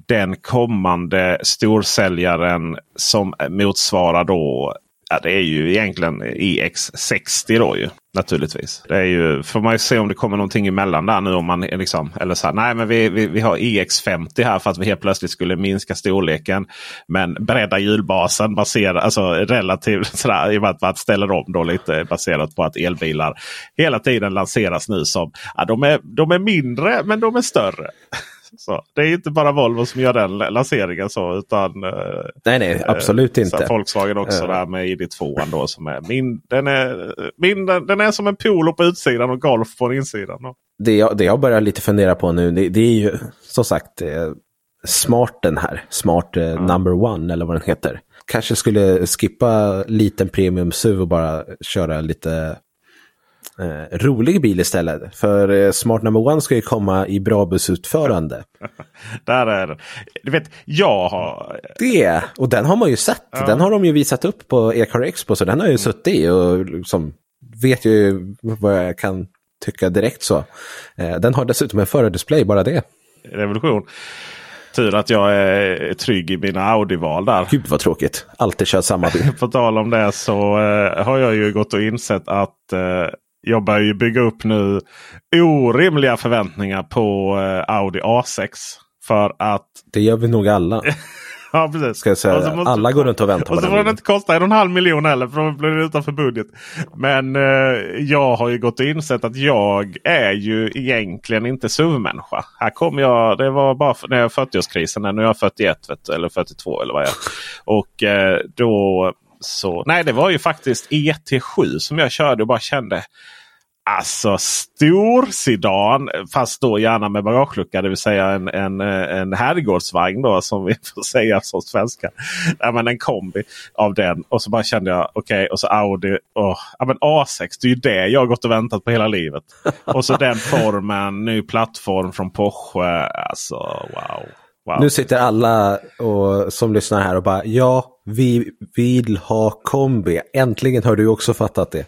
S1: den kommande storsäljaren som motsvarar då Ja, det är ju egentligen EX60 då ju naturligtvis. Det är ju, får man ju se om det kommer någonting emellan där nu. om man liksom, Eller så här, nej men vi, vi, vi har EX50 här för att vi helt plötsligt skulle minska storleken. Men bredda hjulbasen baserat, alltså relativt sådär, i och med att man ställer om då lite baserat på att elbilar hela tiden lanseras nu som, ja, de, är, de är mindre men de är större. Så, det är inte bara Volvo som gör den lanseringen så. Utan, eh,
S2: nej, nej, absolut eh, inte.
S1: Volkswagen också uh. där med ID2 då, som är min, den, är, min, den är som en Polo på utsidan och Golf på insidan. Då.
S2: Det, jag, det jag börjar lite fundera på nu det, det är ju som sagt eh, Smart den här. Smart eh, mm. number one eller vad den heter. Kanske skulle skippa liten premium SUV och bara köra lite eh, rolig bil istället. För eh, Smart Number One ska ju komma i bra bussutförande.
S1: Där är Du vet, jag har...
S2: Det, och den har man ju sett. Ja. Den har de ju visat upp på Ecar Expo, så den har jag ju mm. suttit i och liksom vet ju vad jag kan tycka direkt så. Eh, den har dessutom en förardisplay, bara det.
S1: Revolution. Tur att jag är trygg i mina Audi-val där.
S2: Gud vad tråkigt. Alltid kör samma bil.
S1: på tal om det så eh, har jag ju gått och insett att eh, jag börjar ju bygga upp nu orimliga förväntningar på eh, Audi A6. För att...
S2: Det gör vi nog alla.
S1: ja precis.
S2: Ska jag säga. Måste... Alla går runt och väntar
S1: och på den. Och så får den inte kosta en och en halv miljon heller för då blir det utanför budget. Men eh, jag har ju gått och insett att jag är ju egentligen inte SUV-människa. Här kom jag, det var bara när jag 40-årskrisen. Nu är jag 41 vet, eller 42 eller vad jag är. Och eh, då så nej, det var ju faktiskt ET7 som jag körde och bara kände. Alltså stor sedan fast då gärna med bagagelucka. Det vill säga en, en, en herrgårdsvagn då som vi får säga som svenska. Ja, men en kombi av den. Och så bara kände jag okej okay, och så Audi. Och, ja, men A6 det är ju det jag har gått och väntat på hela livet. och så den formen, ny plattform från Porsche. Alltså wow. Wow.
S2: Nu sitter alla och, som lyssnar här och bara ja, vi vill ha kombi. Äntligen har du också fattat det.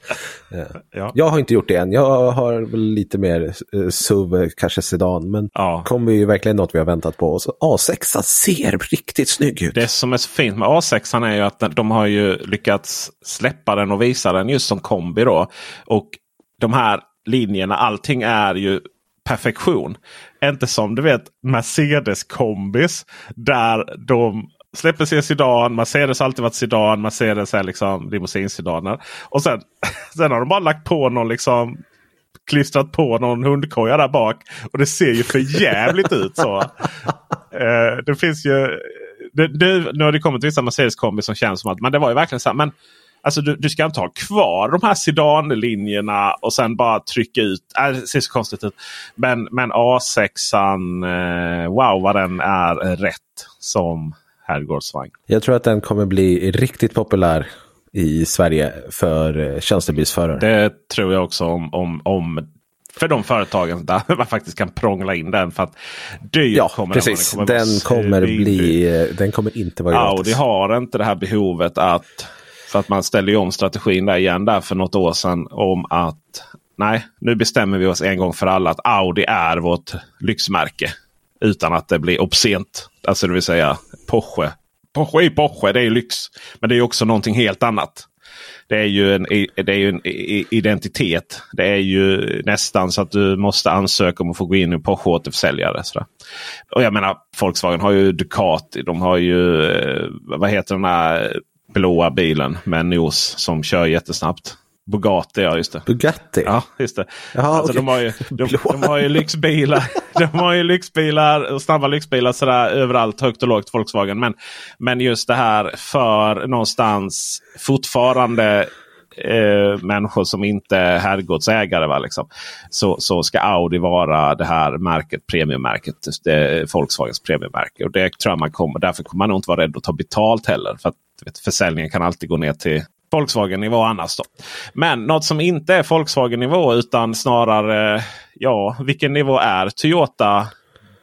S2: ja. Jag har inte gjort det än. Jag har väl lite mer uh, SUV, kanske sedan. Men ja. kombi är ju verkligen något vi har väntat på. Och så A6 ser riktigt snygg ut.
S1: Det som är så fint med A6 är ju att de har ju lyckats släppa den och visa den just som kombi. Då. Och de här linjerna, allting är ju perfektion. Inte som du vet Mercedes-kombis. Där de släpper sin sedan. Mercedes har alltid varit sedan. Mercedes är liksom limousinsedaner. Och sen, sen har de bara lagt på någon liksom klistrat på någon hundkoja där bak. Och det ser ju för jävligt ut så. Eh, det finns ju... Det, det, nu har det kommit vissa Mercedes-kombi som känns som att men det var ju verkligen så här. Men Alltså du, du ska inte ha kvar de här sedanlinjerna och sen bara trycka ut. Äh, det ser så konstigt ut. Men, men A6, eh, wow vad den är rätt som herrgårdsvagn.
S2: Jag tror att den kommer bli riktigt populär i Sverige för eh, tjänstebilsförare.
S1: Det tror jag också om, om, om för de företagen där man faktiskt kan prångla in den. för att
S2: Ja, kommer precis. Den kommer, den kommer, bli, eh, den kommer inte vara
S1: gratis. Audi har inte det här behovet att för att man ställde om strategin där igen där för något år sedan om att nej, nu bestämmer vi oss en gång för alla att Audi är vårt lyxmärke. Utan att det blir obscent. Alltså det vill säga Porsche. Porsche är Porsche, det är lyx. Men det är också någonting helt annat. Det är ju en, det är ju en identitet. Det är ju nästan så att du måste ansöka om att få gå in i Porsche återförsäljare. Sådär. Och jag menar Volkswagen har ju Ducati. De har ju eh, vad heter den här blåa bilen med nos som kör jättesnabbt. Bugatti, ja just det.
S2: Bugatti?
S1: Ja, just det.
S2: Jaha,
S1: alltså,
S2: okay.
S1: de, har ju, de, de, har ju lyxbilar. de har ju lyxbilar snabba lyxbilar sådär överallt, högt och lågt Volkswagen. Men, men just det här för någonstans fortfarande eh, människor som inte är herrgårdsägare. Va, liksom. så, så ska Audi vara det här märket, premiummärket. Det, Volkswagens premiummärke. Och det tror jag man kommer, därför kommer man nog inte vara rädd att ta betalt heller. För att vet, försäljningen kan alltid gå ner till Volkswagen-nivå annars. Då. Men något som inte är Volkswagen-nivå utan snarare, ja, vilken nivå är Toyota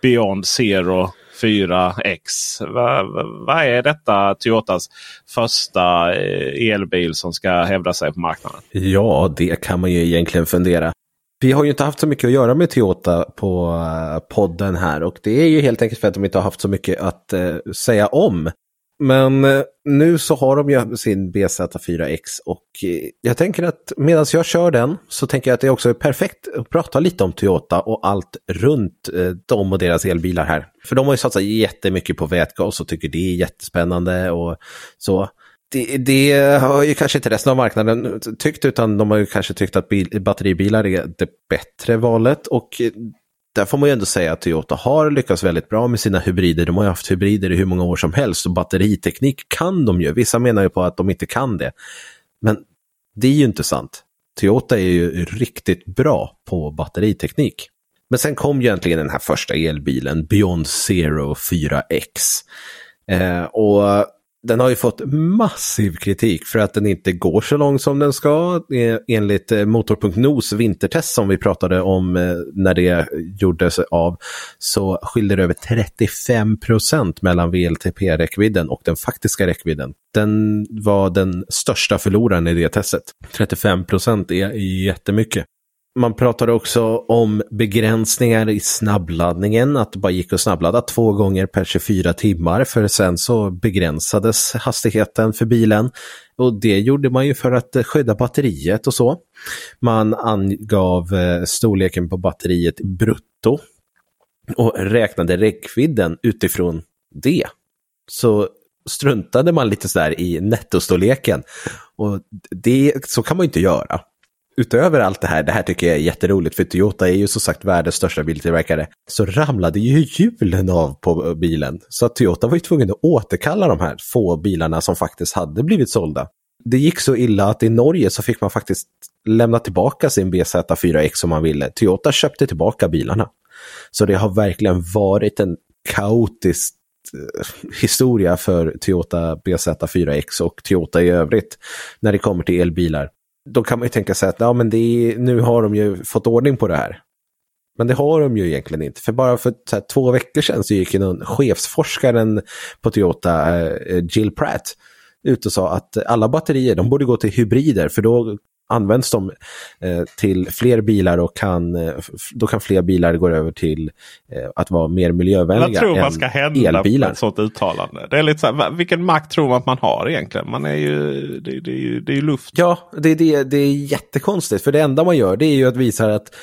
S1: Beyond Zero 4X? Vad va, va är detta Toyotas första eh, elbil som ska hävda sig på marknaden?
S2: Ja, det kan man ju egentligen fundera. Vi har ju inte haft så mycket att göra med Toyota på eh, podden här och det är ju helt enkelt för att de inte har haft så mycket att eh, säga om. Men eh, nu så har de ju sin BZ4X och eh, jag tänker att medan jag kör den så tänker jag att det också är perfekt att prata lite om Toyota och allt runt eh, dem och deras elbilar här. För de har ju satsat jättemycket på vätgas och tycker det är jättespännande och så. Det, det, har ju kanske inte resten av marknaden tyckt utan de har ju kanske tyckt att bil, batteribilar är det bättre valet och där får man ju ändå säga att Toyota har lyckats väldigt bra med sina hybrider. De har ju haft hybrider i hur många år som helst och batteriteknik kan de ju. Vissa menar ju på att de inte kan det. Men det är ju inte sant. Toyota är ju riktigt bra på batteriteknik. Men sen kom ju egentligen den här första elbilen, Beyond Zero 4X. Eh, och den har ju fått massiv kritik för att den inte går så långt som den ska. E, enligt eh, Motor.nos vintertest som vi pratade om eh, när det gjordes av så skiljer det över 35 procent mellan VLTP-räckvidden och den faktiska räckvidden. Den var den största förloraren i det testet. 35 procent är jättemycket. Man pratade också om begränsningar i snabbladdningen, att det bara gick att snabbladda två gånger per 24 timmar, för sen så begränsades hastigheten för bilen. Och det gjorde man ju för att skydda batteriet och så. Man angav eh, storleken på batteriet brutto och räknade räckvidden utifrån det. Så struntade man lite sådär i nettostorleken. Och det, så kan man ju inte göra utöver allt det här, det här tycker jag är jätteroligt för Toyota är ju som sagt världens största biltillverkare, så ramlade ju hjulen av på bilen. Så att Toyota var ju tvungen att återkalla de här få bilarna som faktiskt hade blivit sålda. Det gick så illa att i Norge så fick man faktiskt lämna tillbaka sin BZ4X om man ville. Toyota köpte tillbaka bilarna. Så det har verkligen varit en kaotisk eh, historia för Toyota BZ4X och Toyota i övrigt när det kommer till elbilar då kan man ju tänka sig att ja, men är, nu har de ju fått ordning på det här. Men det har de ju egentligen inte. För bara för här, två veckor sedan så gick ju någon chefsforskaren på Toyota, eh, Jill Pratt, ut och sa att alla batterier de borde gå till hybrider för då används de eh, till fler bilar och kan, eh, då kan fler bilar gå över till eh, att vara mer miljövänliga
S1: Vad tror man ska hända
S2: elbilar.
S1: ett sådant uttalande? Det är lite så här, vilken makt tror man att man har egentligen? Man är ju, det, det är ju, det är ju luft.
S2: Ja, det, det, det är jättekonstigt. För det enda man gör det är ju att visa att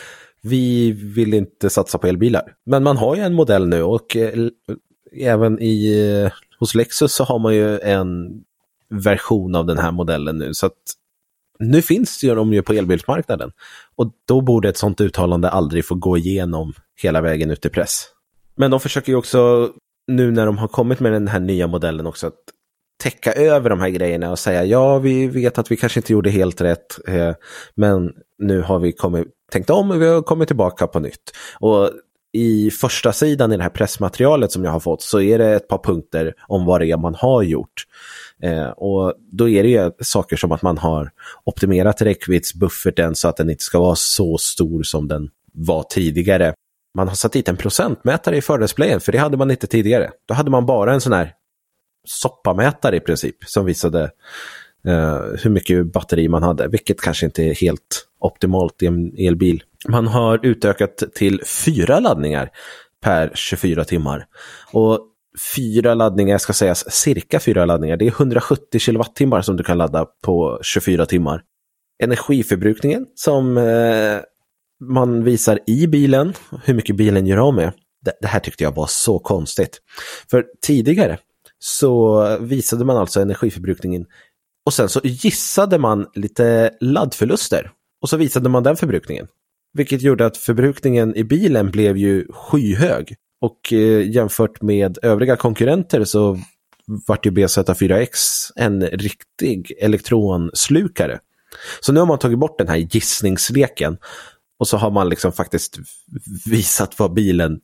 S2: vi vill inte satsa på elbilar. Men man har ju en modell nu och eh, även i, eh, hos Lexus så har man ju en version av den här modellen nu. Så att nu finns ju de ju på elbilsmarknaden. Och då borde ett sånt uttalande aldrig få gå igenom hela vägen ut i press. Men de försöker ju också, nu när de har kommit med den här nya modellen också, att täcka över de här grejerna och säga ja, vi vet att vi kanske inte gjorde helt rätt, eh, men nu har vi kommit, tänkt om och vi har kommit tillbaka på nytt. Och i första sidan i det här pressmaterialet som jag har fått så är det ett par punkter om vad det är man har gjort. Eh, och då är det ju saker som att man har optimerat räckviddsbufferten så att den inte ska vara så stor som den var tidigare. Man har satt dit en procentmätare i fördelsplayen, för det hade man inte tidigare. Då hade man bara en sån här soppamätare i princip som visade eh, hur mycket batteri man hade, vilket kanske inte är helt optimalt i en elbil. Man har utökat till fyra laddningar per 24 timmar. Och fyra laddningar ska sägas cirka fyra laddningar. Det är 170 kilowattimmar som du kan ladda på 24 timmar. Energiförbrukningen som eh, man visar i bilen, hur mycket bilen gör av med. Det, det här tyckte jag var så konstigt. För tidigare så visade man alltså energiförbrukningen och sen så gissade man lite laddförluster och så visade man den förbrukningen. Vilket gjorde att förbrukningen i bilen blev ju skyhög. Och eh, jämfört med övriga konkurrenter så vart ju BZ4X en riktig elektronslukare. Så nu har man tagit bort den här gissningsleken och så har man liksom faktiskt visat vad bilen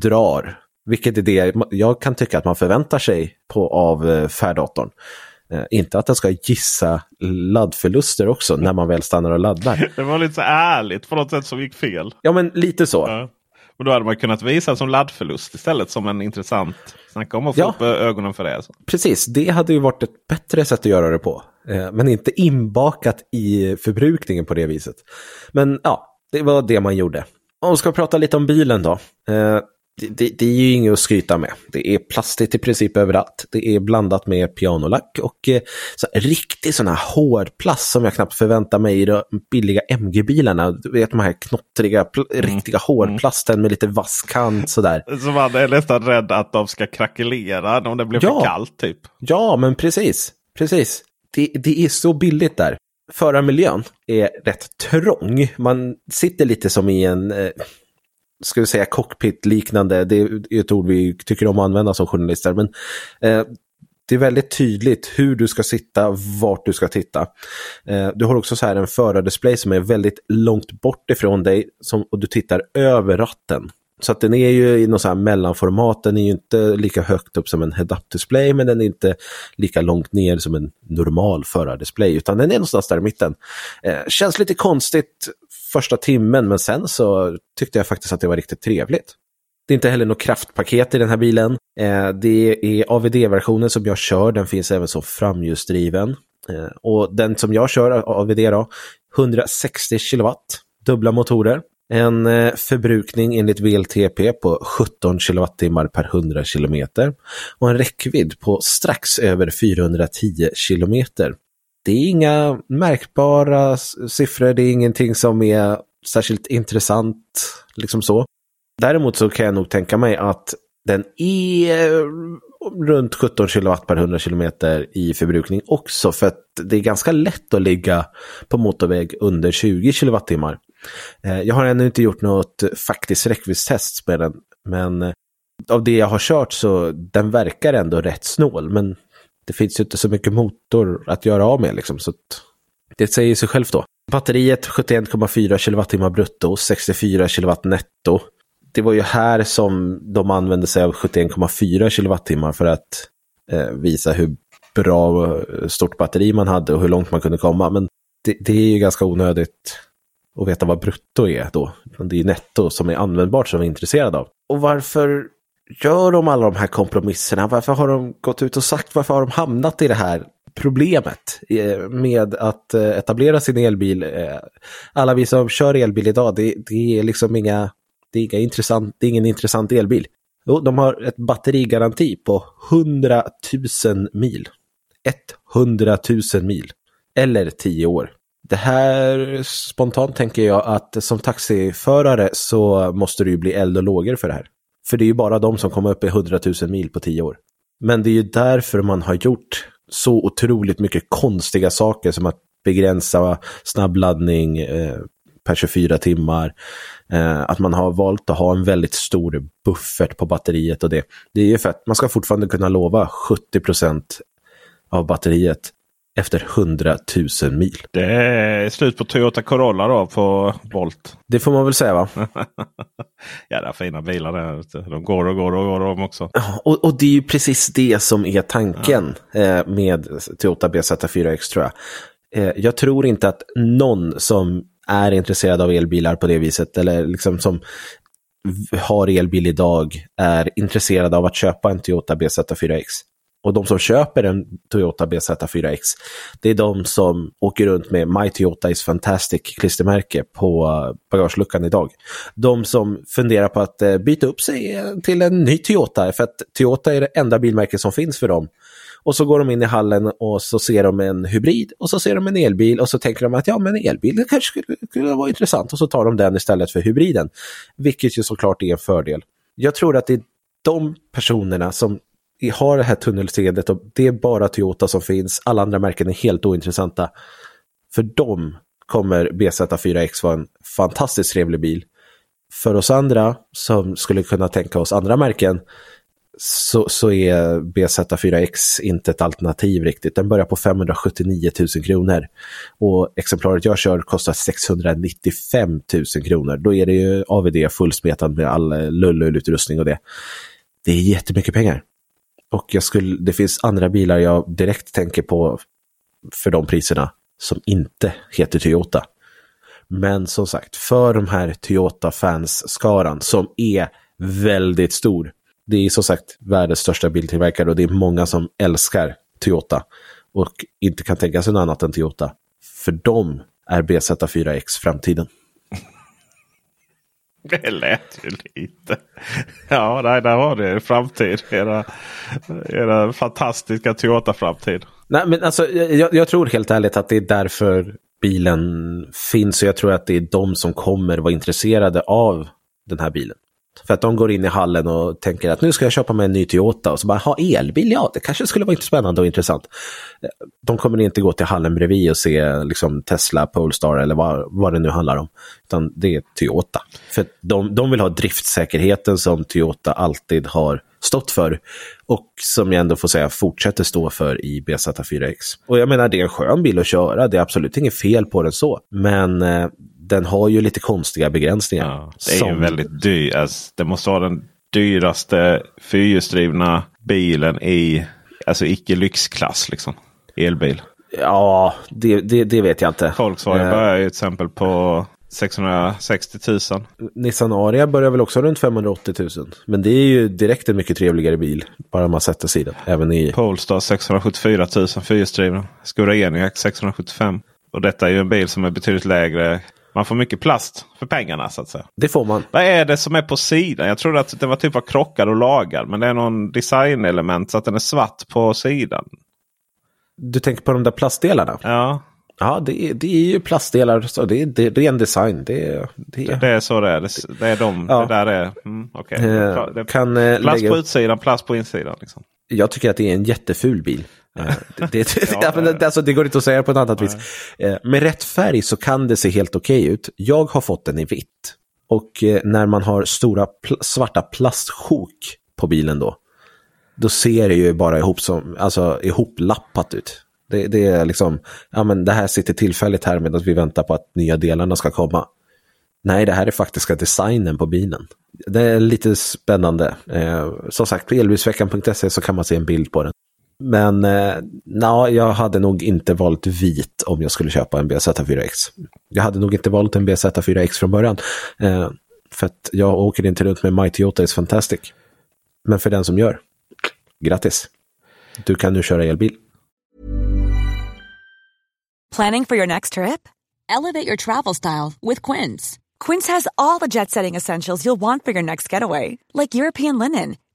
S2: drar. Vilket är det jag kan tycka att man förväntar sig på, av eh, färddatorn. Eh, inte att den ska gissa laddförluster också när man väl stannar och laddar.
S1: Det var lite så ärligt på något sätt som gick fel.
S2: Ja men lite så.
S1: Ja. Och då hade man kunnat visa som laddförlust istället som en intressant. Snacka om att få
S2: Ja.
S1: upp ögonen för det.
S2: Precis, det hade ju varit ett bättre sätt att göra det på. Eh, Men inte inbakat i förbrukningen på det viset. Men ja, det var det man gjorde. Om vi ska prata lite om bilen då. Det, det, det är ju inget att skryta med. Det är plastigt i princip överallt. Det är blandat med pianolack och eh, så riktig sån här hårdplast som jag knappt förväntar mig i de billiga MG-bilarna. Du vet de här knottriga, pl- riktiga hårdplasten med lite vass kant sådär.
S1: Så man är nästan rädd att de ska krackelera om det blir
S2: Ja.
S1: för kallt. typ.
S2: Ja, men precis. Precis. Det, det är så billigt där. Förarmiljön är rätt trång. Man sitter lite som i en, eh, ska vi säga cockpit-liknande. Det är ett ord vi tycker om att använda som journalister. Men eh, det är väldigt tydligt hur du ska sitta, vart du ska titta. Eh, du har också så här en förardisplay som är väldigt långt bort ifrån dig som, och du tittar över ratten. Så att den är ju i något så här mellanformat, den är ju inte lika högt upp som en head-up display men den är inte lika långt ner som en normal förardisplay utan den är någonstans där i mitten. Eh, känns lite konstigt första timmen men sen så tyckte jag faktiskt att det var riktigt trevligt. Det är inte heller något kraftpaket i den här bilen. Eh, det är AVD-versionen som jag kör, den finns även som framhjulsdriven. Eh, och den som jag kör, AVD då, 160 kilowatt, dubbla motorer. En eh, förbrukning enligt VLTP på 17 kilowattimmar per 100 kilometer och en räckvidd på strax över 410 kilometer. Det är inga märkbara siffror, det är ingenting som är särskilt intressant, liksom så. Däremot så kan jag nog tänka mig att den är runt 17 kilowatt per 100 kilometer i förbrukning också för att det är ganska lätt att ligga på motorväg under 20 kilowattimmar. Eh, jag har ännu inte gjort något faktiskt räckviddstest med den, men av det jag har kört så den verkar ändå rätt snål, men det finns ju inte så mycket motor att göra av med liksom, så att det säger sig självt då. Batteriet 71,4 kilowattimmar brutto, 64 kilowatt netto. Det var ju här som de använde sig av 71,4 kilowattimmar för att eh, visa hur bra eh, stort batteri man hade och hur långt man kunde komma. Men det, det är ju ganska onödigt att veta vad brutto är då. Det är netto som är användbart som vi är intresserade av. Och varför gör de alla de här kompromisserna? Varför har de gått ut och sagt, varför har de hamnat i det här problemet eh, med att eh, etablera sin elbil? Eh, alla vi som kör elbil idag, det, det är liksom inga, det är inga intressant, det är ingen intressant elbil. Jo, de har ett batterigaranti på 100 000 mil. 100 000 mil. Eller 10 år. Det här, spontant tänker jag att som taxiförare så måste du ju bli eld och lågor för det här. För det är ju bara de som kommer upp i 100 000 mil på 10 år. Men det är ju därför man har gjort så otroligt mycket konstiga saker som att begränsa snabbladdning eh, per 24 timmar. Eh, att man har valt att ha en väldigt stor buffert på batteriet och det. Det är ju för att man ska fortfarande kunna lova 70% av batteriet efter 100 000 mil.
S1: Det är slut på Toyota Corolla då på Volt.
S2: Det får man väl säga va?
S1: Jädra fina bilar där. De går och går och går de också.
S2: Och, och det är ju precis det som är tanken eh, med Toyota BZ4X tror jag. Eh, jag tror inte att någon som är intresserad av elbilar på det viset eller liksom som har elbil idag är intresserad av att köpa en Toyota BZ4X. Och de som köper en Toyota BZ4X, det är de som åker runt med My Toyota is fantastic klistermärke på eh, bagageluckan idag. De som funderar på att eh, byta upp sig eh, till en ny Toyota, för att Toyota är det enda bilmärket som finns för dem. Och så går de in i hallen och så ser de en hybrid och så ser de en elbil och så tänker de att ja men elbil det kanske skulle, skulle vara intressant och så tar de den istället för hybriden. Vilket ju såklart är en fördel. Jag tror att det är de personerna som har det här tunnelseendet och det är bara Toyota som finns, alla andra märken är helt ointressanta. För dem kommer BZ4X vara en fantastiskt trevlig bil. För oss andra som skulle kunna tänka oss andra märken så, så är BZ4X inte ett alternativ riktigt. Den börjar på 579 000 kronor. Och exemplaret jag kör kostar 695 000 kronor. Då är det ju AVD fullsmetad med all lullulutrustning och det. Det är jättemycket pengar. Och jag skulle, det finns andra bilar jag direkt tänker på för de priserna som inte heter Toyota. Men som sagt, för de här Toyota-fans-skaran som är väldigt stor det är som sagt världens största biltillverkare och det är många som älskar Toyota och inte kan tänka sig något annat än Toyota. För dem är BZ4X framtiden.
S1: Det lät ju lite. Ja, nej, där har det framtid. Era, era fantastiska Toyota-framtid.
S2: Nej, men alltså, jag, jag, tror helt ärligt att det är därför bilen finns och jag tror att det är de som kommer vara intresserade av den här bilen. För att de går in i hallen och tänker att nu ska jag köpa mig en ny Toyota och så bara, ha elbil, ja det kanske skulle vara spännande och intressant. Eh, de kommer inte gå till hallen bredvid och se liksom, Tesla, Polestar eller vad, vad det nu handlar om. Utan det är Toyota. För de, de vill ha driftsäkerheten som Toyota alltid har stått för och som jag ändå får säga fortsätter stå för i BZ4X. Och jag menar det är en skön bil att köra, det är absolut inget fel på den så. Men eh, den har ju lite konstiga begränsningar. Ja,
S1: det är som... ju väldigt dyr. Alltså, det måste vara den dyraste fyrhjulsdrivna bilen i alltså icke lyxklass. Liksom. Elbil.
S2: Ja, det, det, det vet jag inte.
S1: Volkswagen uh, börjar ju till exempel på 660 000.
S2: Nissan Aria börjar väl också runt 580 000. Men det är ju direkt en mycket trevligare bil. Bara man sätter sig i den. Även i...
S1: Polestar 674 000 fyrhjulsdrivna. Skoda Enyaq 675. Och detta är ju en bil som är betydligt lägre man får mycket plast för pengarna så att säga.
S2: Det får man.
S1: Vad är det som är på sidan? Jag trodde att det var typ av krockad och lagad. Men det är någon designelement så att den är svart på sidan.
S2: Du tänker på de där plastdelarna?
S1: Ja.
S2: Ja, det är, det är ju plastdelar. Så det, är, det är ren design. Det,
S1: det, det är så det är. Det, det är de. Ja. Det där är... Mm, okay.
S2: eh, kan, eh,
S1: plast lägga... på utsidan, plast på insidan. Liksom.
S2: Jag tycker att det är en jätteful bil. Eh, det, det, ja, det, alltså, det går inte att säga på ett annat nej. vis. Eh, med rätt färg så kan det se helt okej okay ut. Jag har fått den i vitt. Och eh, när man har stora pl svarta plastsjok på bilen då, då ser det ju bara ihop som, alltså ihoplappat ut. Det, det är liksom, ja men det här sitter tillfälligt här medan vi väntar på att nya delarna ska komma. Nej, det här är faktiska designen på bilen. Det är lite spännande. Eh, som sagt, på elbilsveckan.se så kan man se en bild på den. Men eh, na, jag hade nog inte valt vit om jag skulle köpa en BZ4X. Jag hade nog inte valt en BZ4X från början. Eh, för att jag åker inte runt med My Toyota is fantastic. Men för den som gör, grattis. Du kan nu köra elbil.
S8: Planning for your next trip? Elevate your travel style with Quince. Quince has all the jet setting essentials you'll want for your next getaway. Like European linen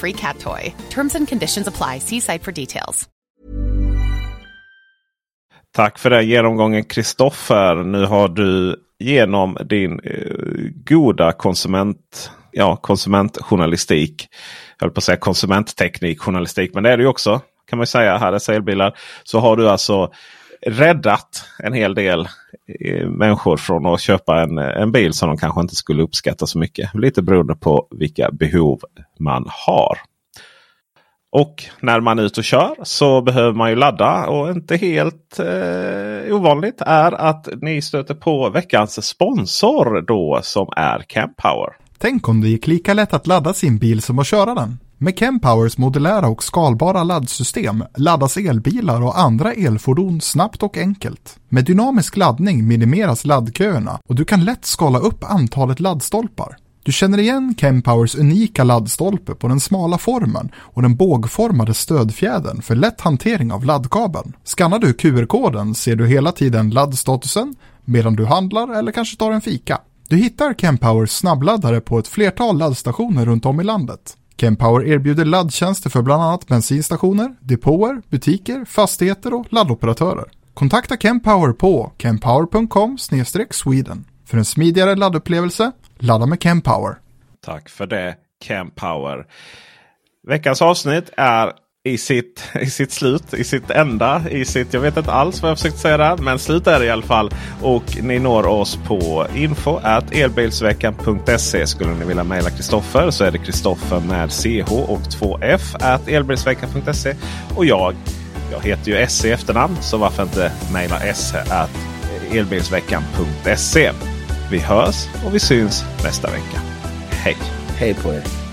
S6: free cat toy. Terms and conditions apply. See site for details.
S1: Tack för den genomgången Kristoffer. Nu har du genom din eh, goda konsument ja, konsumentjournalistik. Jag höll på att säga konsumentteknikjournalistik. Men det är det ju också kan man säga. Här är elbilar. Så har du alltså räddat en hel del eh, människor från att köpa en, en bil som de kanske inte skulle uppskatta så mycket. Lite beroende på vilka behov man har. Och när man är ute och kör så behöver man ju ladda. Och inte helt eh, ovanligt är att ni stöter på veckans sponsor då som är Camp Power.
S3: Tänk om det gick lika lätt att ladda sin bil som att köra den. Med Kempowers modulära och skalbara laddsystem laddas elbilar och andra elfordon snabbt och enkelt. Med dynamisk laddning minimeras laddköerna och du kan lätt skala upp antalet laddstolpar. Du känner igen Kempowers unika laddstolpe på den smala formen och den bågformade stödfjädern för lätt hantering av laddkabeln. Skannar du QR-koden ser du hela tiden laddstatusen medan du handlar eller kanske tar en fika. Du hittar Kempowers snabbladdare på ett flertal laddstationer runt om i landet. Kempower erbjuder laddtjänster för bland annat bensinstationer, depåer, butiker, fastigheter och laddoperatörer. Kontakta Kempower på kempower.com sweden för en smidigare laddupplevelse. Ladda med Kempower.
S1: Tack för det Kempower. Veckans avsnitt är i sitt, i sitt slut, i sitt enda, i sitt, jag vet inte alls vad jag försökte säga där, men slut är det i alla fall. Och ni når oss på info elbilsveckan.se. Skulle ni vilja mejla Kristoffer så är det Kristoffer med CH och 2F at elbilsveckan.se. Och jag, jag heter ju S i efternamn så varför inte mejla S at elbilsveckan.se. Vi hörs och vi syns nästa vecka. Hej!
S2: Hej på er!